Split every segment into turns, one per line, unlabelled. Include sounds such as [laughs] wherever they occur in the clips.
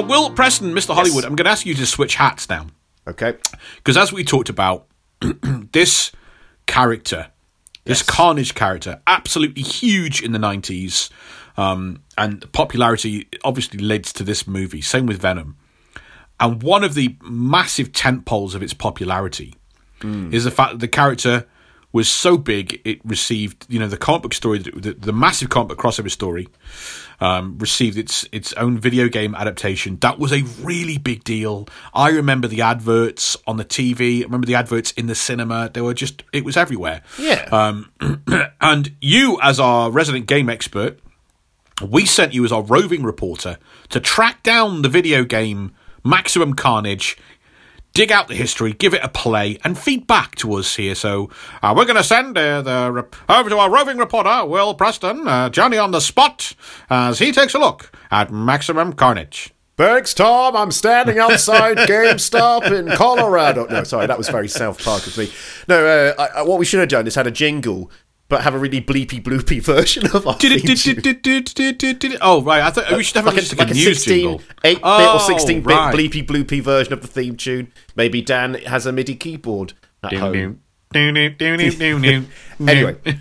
now, Will Preston, Mr. Hollywood, I'm going to ask you to switch hats now.
Okay.
Because as we talked about, [clears throat] this character, this Carnage character, absolutely huge in the 90s, um, and popularity obviously led to this movie. Same with Venom. And one of the massive tent poles of its popularity is the fact that the character was so big it received, you know, the comic book story, the, the massive comic book crossover story, um, received its its own video game adaptation. That was a really big deal. I remember the adverts on the TV. I remember the adverts in the cinema. They were just, it was everywhere.
Yeah.
Um, [clears throat] and you, as our resident game expert, we sent you as our roving reporter to track down the video game Maximum Carnage, dig out the history, give it a play, and feed back to us here. So uh, we're going to send uh, the rep- over to our roving reporter, Will Preston, uh, Johnny on the spot, as he takes a look at Maximum Carnage.
Thanks, Tom. I'm standing outside [laughs] GameStop in Colorado. No, sorry, that was very South Park of me. No, uh, I, I, what we should have done is had a jingle, but have a really bleepy bloopy [laughs] version of our theme tune.
Oh, right. I thought we should have
Like
just
a,
like
like
a
a
news
16,
jingle.
8 bit
Oh,
or 16 bit
right.
bleepy bloopy version of the theme tune. Maybe Dan has a MIDI keyboard at home. [laughs]
Anyway.
Anyway. [laughs]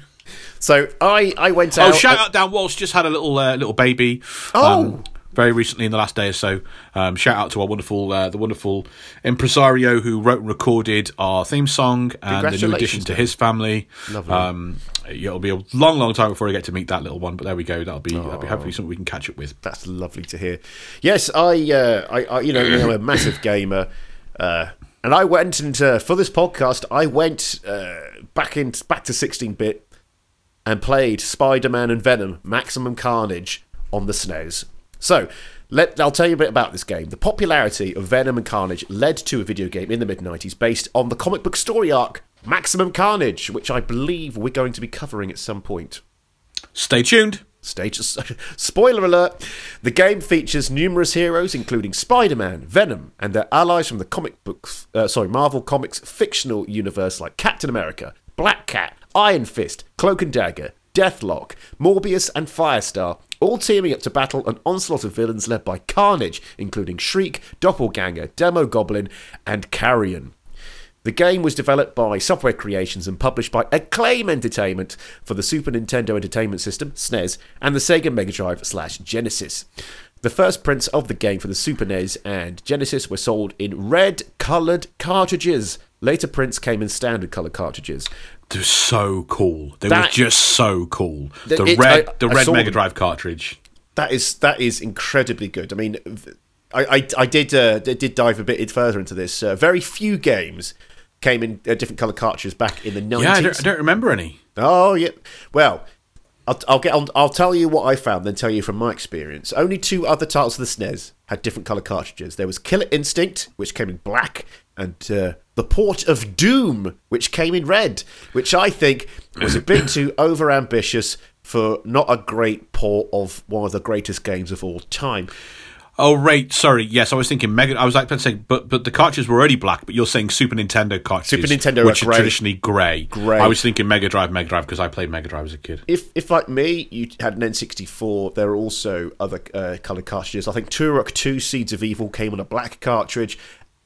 So I, I went out.
Oh,
out.
shout out Dan Walsh just had a little uh, little baby.
Oh.
um, very recently in the last day or so. Um, shout out to our wonderful, uh, the wonderful impresario who wrote and recorded our theme song and the new addition to his family.
Lovely.
Um, it'll be a long, long time before I get to meet that little one, but there we go. That'll be, that'll be hopefully something we can catch up with.
That's lovely to hear. Yes, I, uh, I, I you know, I'm a [coughs] massive gamer, uh, and I went and uh, for this podcast, I went uh, back in back to 16-bit and played Spider-Man and Venom: Maximum Carnage on the SNES. So. Let, I'll tell you a bit about this game. The popularity of Venom and Carnage led to a video game in the mid 90s based on the comic book story arc Maximum Carnage, which I believe we're going to be covering at some point.
Stay tuned.
Stage [laughs] spoiler alert: the game features numerous heroes, including Spider-Man, Venom, and their allies from the comic books, uh, sorry, Marvel Comics fictional universe like Captain America, Black Cat, Iron Fist, Cloak and Dagger, Deathlok, Morbius, and Firestar, all teaming up to battle an onslaught of villains led by Carnage, including Shriek, Doppelganger, Demogoblin, and Carrion. The game was developed by Software Creations and published by Acclaim Entertainment for the Super Nintendo Entertainment System (SNES) and the Sega Mega Drive slash Genesis. The first prints of the game for the Super NES and Genesis were sold in red coloured cartridges. Later prints came in standard colour cartridges.
They're so cool. They
That-
were just so cool. The
It-
red,
I-
the red Mega
them.
Drive cartridge.
That is that is incredibly good. I mean, I I, I did uh, did dive a bit further into this. Uh, very few games came in uh, different colour cartridges back in the nineties.
Yeah, I don't, I don't remember any.
Oh yeah. Well, I'll, I'll get. I'll, I'll tell you what I found, then tell you from my experience. Only two other titles of the SNES had different color cartridges. There was Killer Instinct, which came in black, and uh, the Port of Doom, which came in red, which I think was a bit too [clears throat] overambitious for not a great port of one of the greatest games of all time.
Oh, right. Sorry. Yes, I was thinking Mega. I was like saying, but but the cartridges were already black. But you're saying Super Nintendo cartridges,
Super Nintendo
which are,
grey.
traditionally grey.
Grey.
I was thinking Mega Drive, Mega Drive because I played Mega Drive as a kid.
If, if like me, you had an N64, there are also other uh, coloured cartridges. I think Turok 2 Seeds of Evil came on a black cartridge.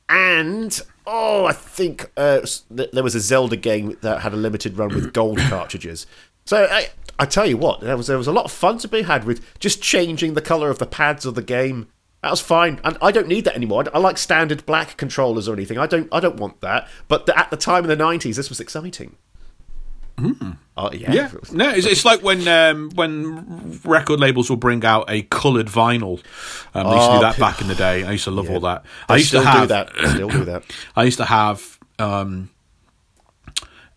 And, oh, I think uh, th- there was a Zelda game that had a limited run with gold [coughs] cartridges. So I, I tell you what, there was, there was a lot of fun to be had with just changing the colour of the pads of the game. That was fine, and I don't need that anymore. I, I like standard black controllers or anything. I don't, I don't want that. But the, at the time in the '90s, this was exciting. Oh yeah,
Yeah, no, it's, it's like when um, when record labels will bring out a coloured vinyl. Um, they used to do
Oh,
that back in the day. I used to love all that.
They
I used
still
to have
do that. Still do that. [clears throat]
I used to have um,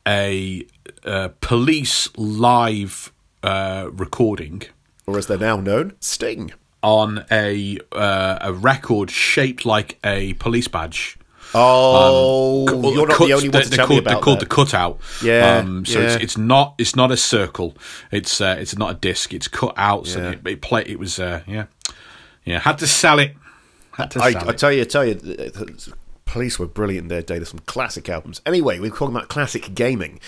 a, uh police live uh, recording
or as they're now known, Sting.
on a uh, a record shaped like a police badge.
Oh,
Well,
you're not
cuts-
the only one to
they're
tell
called,
me about
They're called
that.
the cutout.
Yeah,
Um, so
yeah.
it's, it's not it's not a circle. It's uh, it's not a disc. It's cut out. So
Yeah.
it, it play. It was uh, yeah yeah. Had to sell it. Had to
I,
sell
I
it.
tell you, I tell you, Police were brilliant in their day. There's some classic albums. Anyway, we're talking about classic gaming.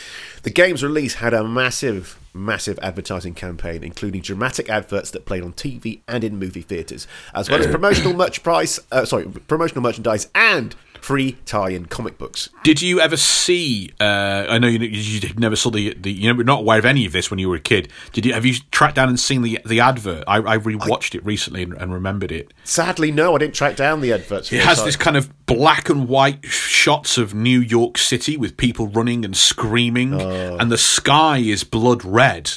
The game's release had a massive, massive advertising campaign, including dramatic adverts that played on TV and in movie theaters, as well as [coughs] promotional merch price. Uh, sorry, promotional merchandise and free tie-in comic books.
Did you ever see? Uh, I know you, you never saw the the. You were not aware of any of this when you were a kid. Did you? Have you tracked down and seen the the advert? I, I rewatched I, it recently and, and, remembered it.
Sadly, no, I didn't track down the adverts.
It has this kind of black and white shots of New York City with people running and screaming, oh. and the sky is blood red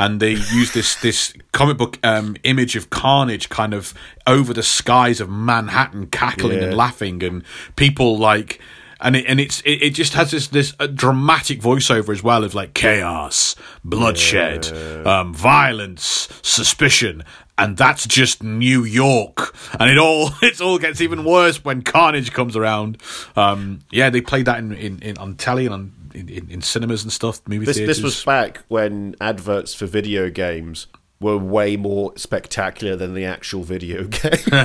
and they use this this comic book um, image of carnage kind of over the skies of Manhattan, cackling yeah. and laughing, and people like. And it, and it's it, it just has this this uh, dramatic voiceover as well of like chaos, bloodshed, yeah. um, violence, suspicion, and that's just New York. And it all [laughs] it all gets even worse when Carnage comes around. Um, yeah, they played that in, in, in on telly and on in, in, in cinemas and stuff, movie
this,
theaters.
This was back when adverts for video games were way more spectacular than the actual video [laughs] game. [laughs]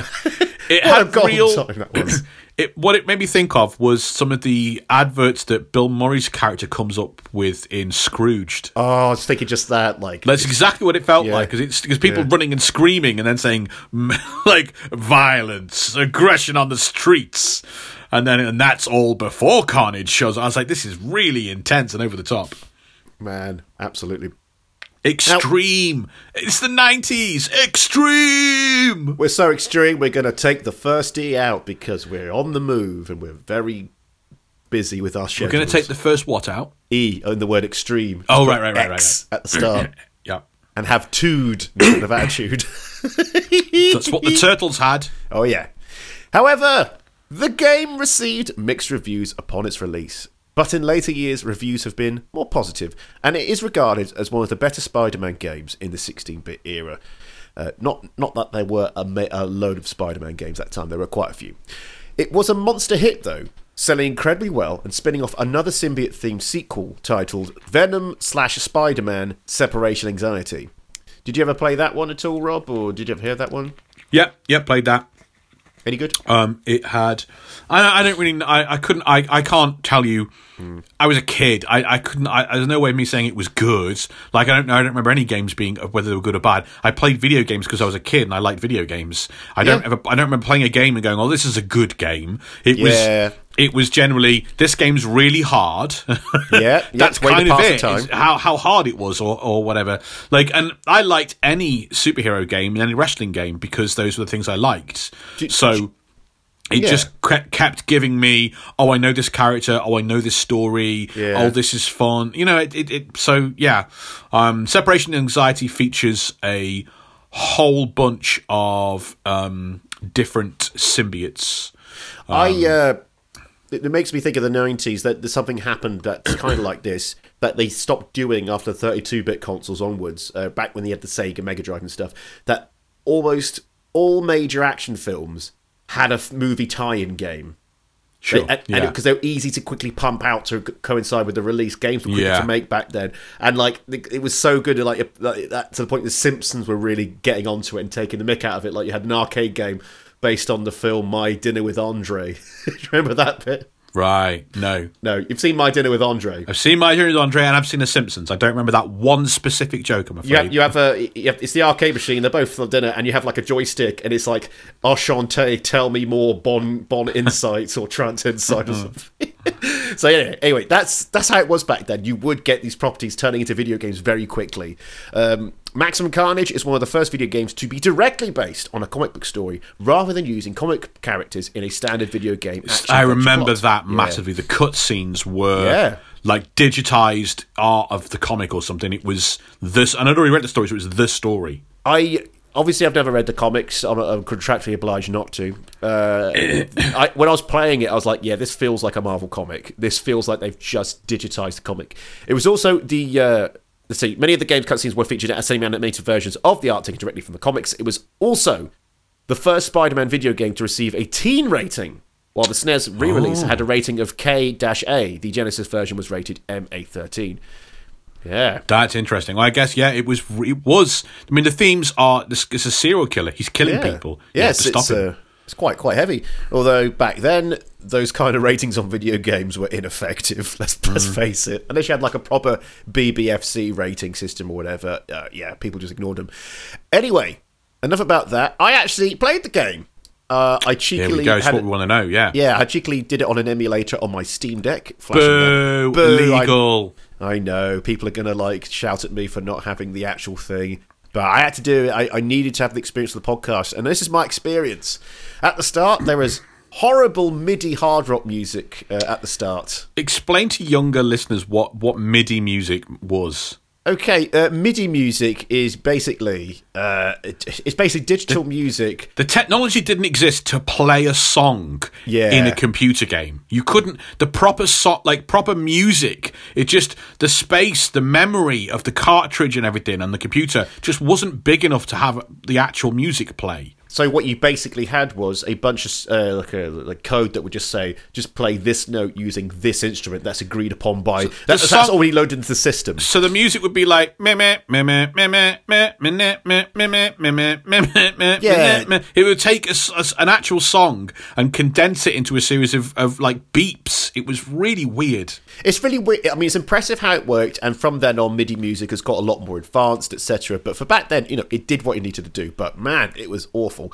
it had real. [clears throat] It, what it made me think of was some of the adverts that Bill Murray's character comes up with in Scrooged.
Oh, I was thinking just that. Like
that's exactly what it felt yeah. like because it's because people yeah. running and screaming and then saying [laughs] like violence, aggression on the streets and then and that's all before Carnage shows. I was like, this is really intense and over the top.
Man, absolutely.
Extreme. Now, it's the 90s. Extreme.
We're so extreme, we're going to take the first E out because we're on the move and we're very busy with our schedules.
We're going to take the first what out?
E in the word extreme.
Oh, right, right, right, right,
right. At the start. [coughs]
yeah.
And have tood instead of attitude.
That's what the [laughs] turtles had.
Oh, yeah. However, the game received mixed reviews upon its release, but in later years, reviews have been more positive, and it is regarded as one of the better Spider Man games in the 16 bit era. Uh, not, not that there were a, a load of Spider Man games that time, there were quite a few. It was a monster hit, though, selling incredibly well and spinning off another symbiote themed sequel titled Venom slash Spider Man Separation Anxiety. Did you ever play that one at all, Rob, or did you ever hear that one?
Yep, yep, played that.
Any good?
Um, it had. I, I don't really. I, I couldn't. I, I can't tell you. Mm. I was a kid. I, I couldn't. I, there's no way of me saying it was good. Like I don't. know. I don't remember any games being whether they were good or bad. I played video games because I was a kid and I liked video games. I don't. Ever, I don't remember playing a game and going, "Oh, this is a good game." It yeah. was it was generally this game's really hard. [laughs]
yeah,
that's kind of it. How how hard it was, or or whatever. Like, and I liked any superhero game and any wrestling game because those were the things I liked. So. It yeah. just kept giving me, oh, I know this character. Oh, I know this story. Yeah. Oh, this is fun. You know, it, it, it so yeah. Um, Separation anxiety features a whole bunch of um, different symbiotes.
Um, I uh, it, it makes me think of the 90s that there's something happened that's [coughs] kind of like this that they stopped doing after 32-bit consoles onwards uh, back when they had the sega mega drive and stuff that almost all major action films had a movie tie-in game
Sure.
and because yeah. they were easy to quickly pump out to coincide with the release. Games were quicker yeah. to make back then, and like it was so good, like, like that to the point the Simpsons were really getting onto it and taking the mick out of it. Like you had an arcade game based on the film My Dinner with Andre. Do [laughs] you remember that bit?
Right. No.
No. You've seen My Dinner with Andre.
I've seen My Dinner with Andre and I've seen The Simpsons. I don't remember that one specific joke, I'm afraid.
You have, you have a. You have, it's the arcade machine. They're both for dinner and you have like a joystick and it's like, Enchanté, tell me more Bon, bon insights or trance insight or [laughs] something. [laughs] so yeah, anyway, that's that's how it was back then. You would get these properties turning into video games very quickly. Um, Maximum Carnage is one of the first video games to be directly based on a comic book story rather than using comic characters in a standard video game.
I remember plot. that massively. Yeah. The cutscenes were yeah. like digitized art of the comic or something. It was this, and I'd already read the story, so it was the story.
I obviously I've never read the comics. I'm, I'm contractually obliged not to. Uh, [coughs] I, when I was playing it, I was like, "Yeah, this feels like a Marvel comic. This feels like they've just digitized the comic." It was also the uh, let's see, many of the game's cutscenes were featured as semi-animated versions of the art taken directly from the comics. It was also the first Spider-Man video game to receive a teen rating, while the SNES re-release oh. had a rating of K-A. The Genesis version was rated MA13. Yeah,
that's interesting. Well, I guess yeah, it was. It was. I mean, the themes are. This it's a serial killer. He's killing
yeah.
people.
Yes, to it's, uh, It's quite quite heavy. Although back then those kind of ratings on video games were ineffective. [laughs] Let's let's face it. Unless you had like a proper BBFC rating system or whatever, uh, yeah, people just ignored them. Anyway, enough about that. I actually played the game. Uh, I cheekily. Had
what we want to know. Yeah.
yeah, I cheekily did it on an emulator on my Steam Deck.
Boo!
Boo, I-
Illegal.
I know people are gonna like shout at me for not having the actual thing, but I had to do it. I, I needed to have the experience of the podcast, and this is my experience. At the start, there was horrible MIDI hard rock music uh, at the start.
Explain to younger listeners what what MIDI music was.
Okay, uh, MIDI music is basically uh, it's basically digital music.
The technology didn't exist to play a song
Yeah.
in a computer game. You couldn't the proper so, like proper music. It just the space, the memory of the cartridge and everything and the computer just wasn't big enough to have the actual music play.
So what you basically had was a bunch of uh, like a like code that would just say just play this note using this instrument that's agreed upon by that's, that's
song-
already loaded into the system.
So the music would be like meh meh meh meh meh meh meh meh meh meh meh meh meh meh meh meh
Yeah.
meh meh. It would take a a an actual song and condense it into a series of, of like beeps. It was really weird.
It's really weird. I mean, it's impressive how it worked, and from then on, MIDI music has got a lot more advanced, etc. But for back then, you know, it did what it needed to do. But man, it was awful.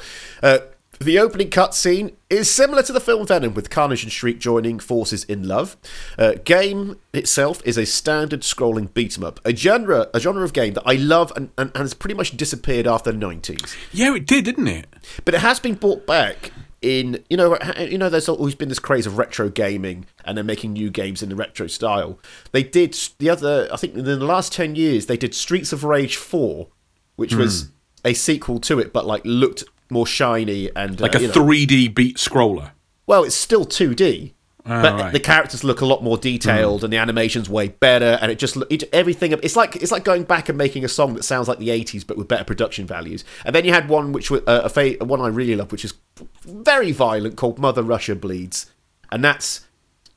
Uh, the opening cutscene is similar to the film Venom, with Carnage and Shriek joining forces in love. Uh, game itself is a standard scrolling beat 'em up, a genre, a genre of game that I love and, and, and has pretty much disappeared after the nineties
Yeah, it did, didn't it?
but it has been brought back in you know you know there's always been this craze of retro gaming and they're making new games in the retro style they did the other i think in the last 10 years they did streets of rage 4 which was
Hmm.
a sequel to it but like looked more shiny and
Like
uh,
a
know-
3D beat scroller.
well it's still 2d but
right.
the characters look a lot more detailed and the animation's way better and it just it, everything it's like it's like going back and making a song that sounds like the 80s but with better production values. And then you had one which was uh, a fa- one I really love which is very violent called Mother Russia Bleeds. And that's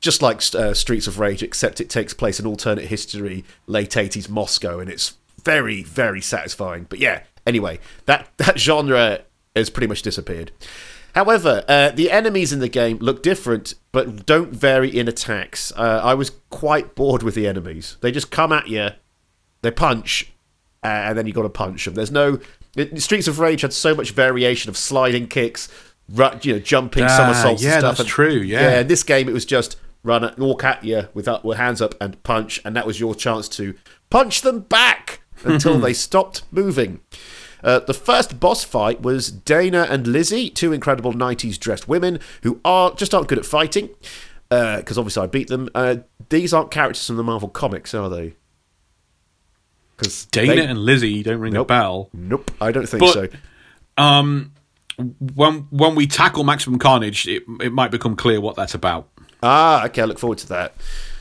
just like uh, Streets of Rage except it takes place in alternate history late 80s Moscow and it's very very satisfying. But yeah anyway that [laughs] that genre has pretty much disappeared However, uh, the enemies in the game look different, but don't vary in attacks. Uh, I was quite bored with the enemies. They just come at you, they punch, uh, and then you got to punch them. There's no Streets of Rage had so much variation of sliding kicks, you know, jumping
Ah,
somersaults.
yeah,
and stuff.
that's
and-
true, yeah.
yeah. In this game, it was just run, at, walk at you with, up, with hands up and punch, and that was your chance to punch them back until [laughs] they stopped moving. Uh, the first boss fight was Dana and Lizzie, two incredible 90s dressed women who are just aren't good at fighting. Because obviously I beat them. Uh, these aren't characters from the Marvel comics, are they? Because
Dana and Lizzie don't ring
Nope.
a bell.
Nope, I don't think
But-
so.
Um, when when we tackle Maximum Carnage, it it might become clear what that's about.
Ah, okay. I look forward to that.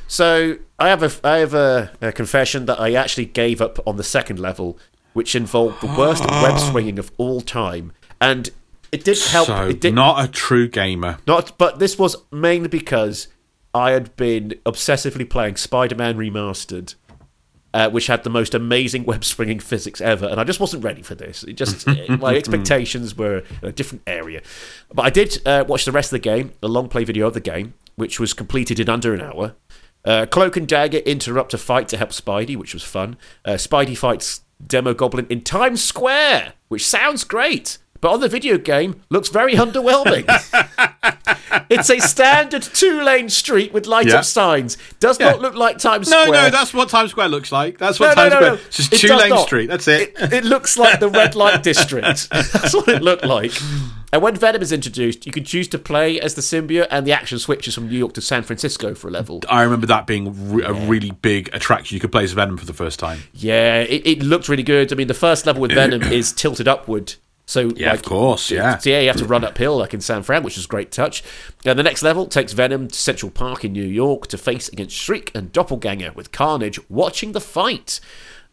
So I have a I have a, a confession that I actually gave up on the second level, which involved the worst [gasps] web swinging of all time, and it didn't help.
so
it did
not a true gamer.
not, but this was mainly because I had been obsessively playing Spider-Man Remastered. Uh, which had the most amazing [laughs] web swinging physics ever, and I just wasn't ready for this. It just my [laughs] expectations were in a different area. But I did uh, watch the rest of the game, the long play video of the game, which was completed in under an hour. Uh, Cloak and Dagger interrupt a fight to help Spidey, which was fun. Uh, Spidey fights Demogoblin in Times Square, which sounds great, but on the video game looks very underwhelming. [laughs] it's a standard two-lane street with light-up signs. Does
Yeah.
not look like Times
No,
Square.
no, no, that's what Times Square looks like. That's what
no,
Times
no,
Square.
no.
It's just
It
two lane
not.
street. That's it.
It, it looks like the red light district. [laughs] That's what it looked like. And when Venom is introduced, you can choose to play as the symbiote, and the action switches from New York to San Francisco for a level.
I remember that being re- a really big attraction. You could play as Venom for the first time.
Yeah, it, it looked really good. I mean, the first level with [clears throat] Venom is tilted upward. So,
Yeah, of course, yeah.
So, yeah, you have to run uphill like in San Fran, which is a great touch. And the next level takes Venom to Central Park in New York to face against Shriek and Doppelganger with Carnage watching the fight.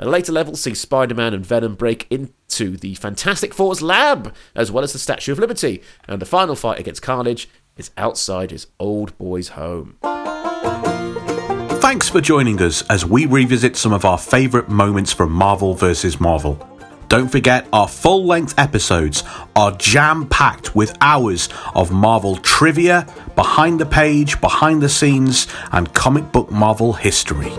A later level sees Spider Man and Venom break into the Fantastic Four's lab, as well as the Statue of Liberty. And the final fight against Carnage is outside his old boy's home.
Thanks for joining us as we revisit some of our favourite moments from Marvel vs. Marvel. Don't forget, our full length episodes are jam packed with hours of Marvel trivia, behind the page, behind the scenes, and comic book Marvel history.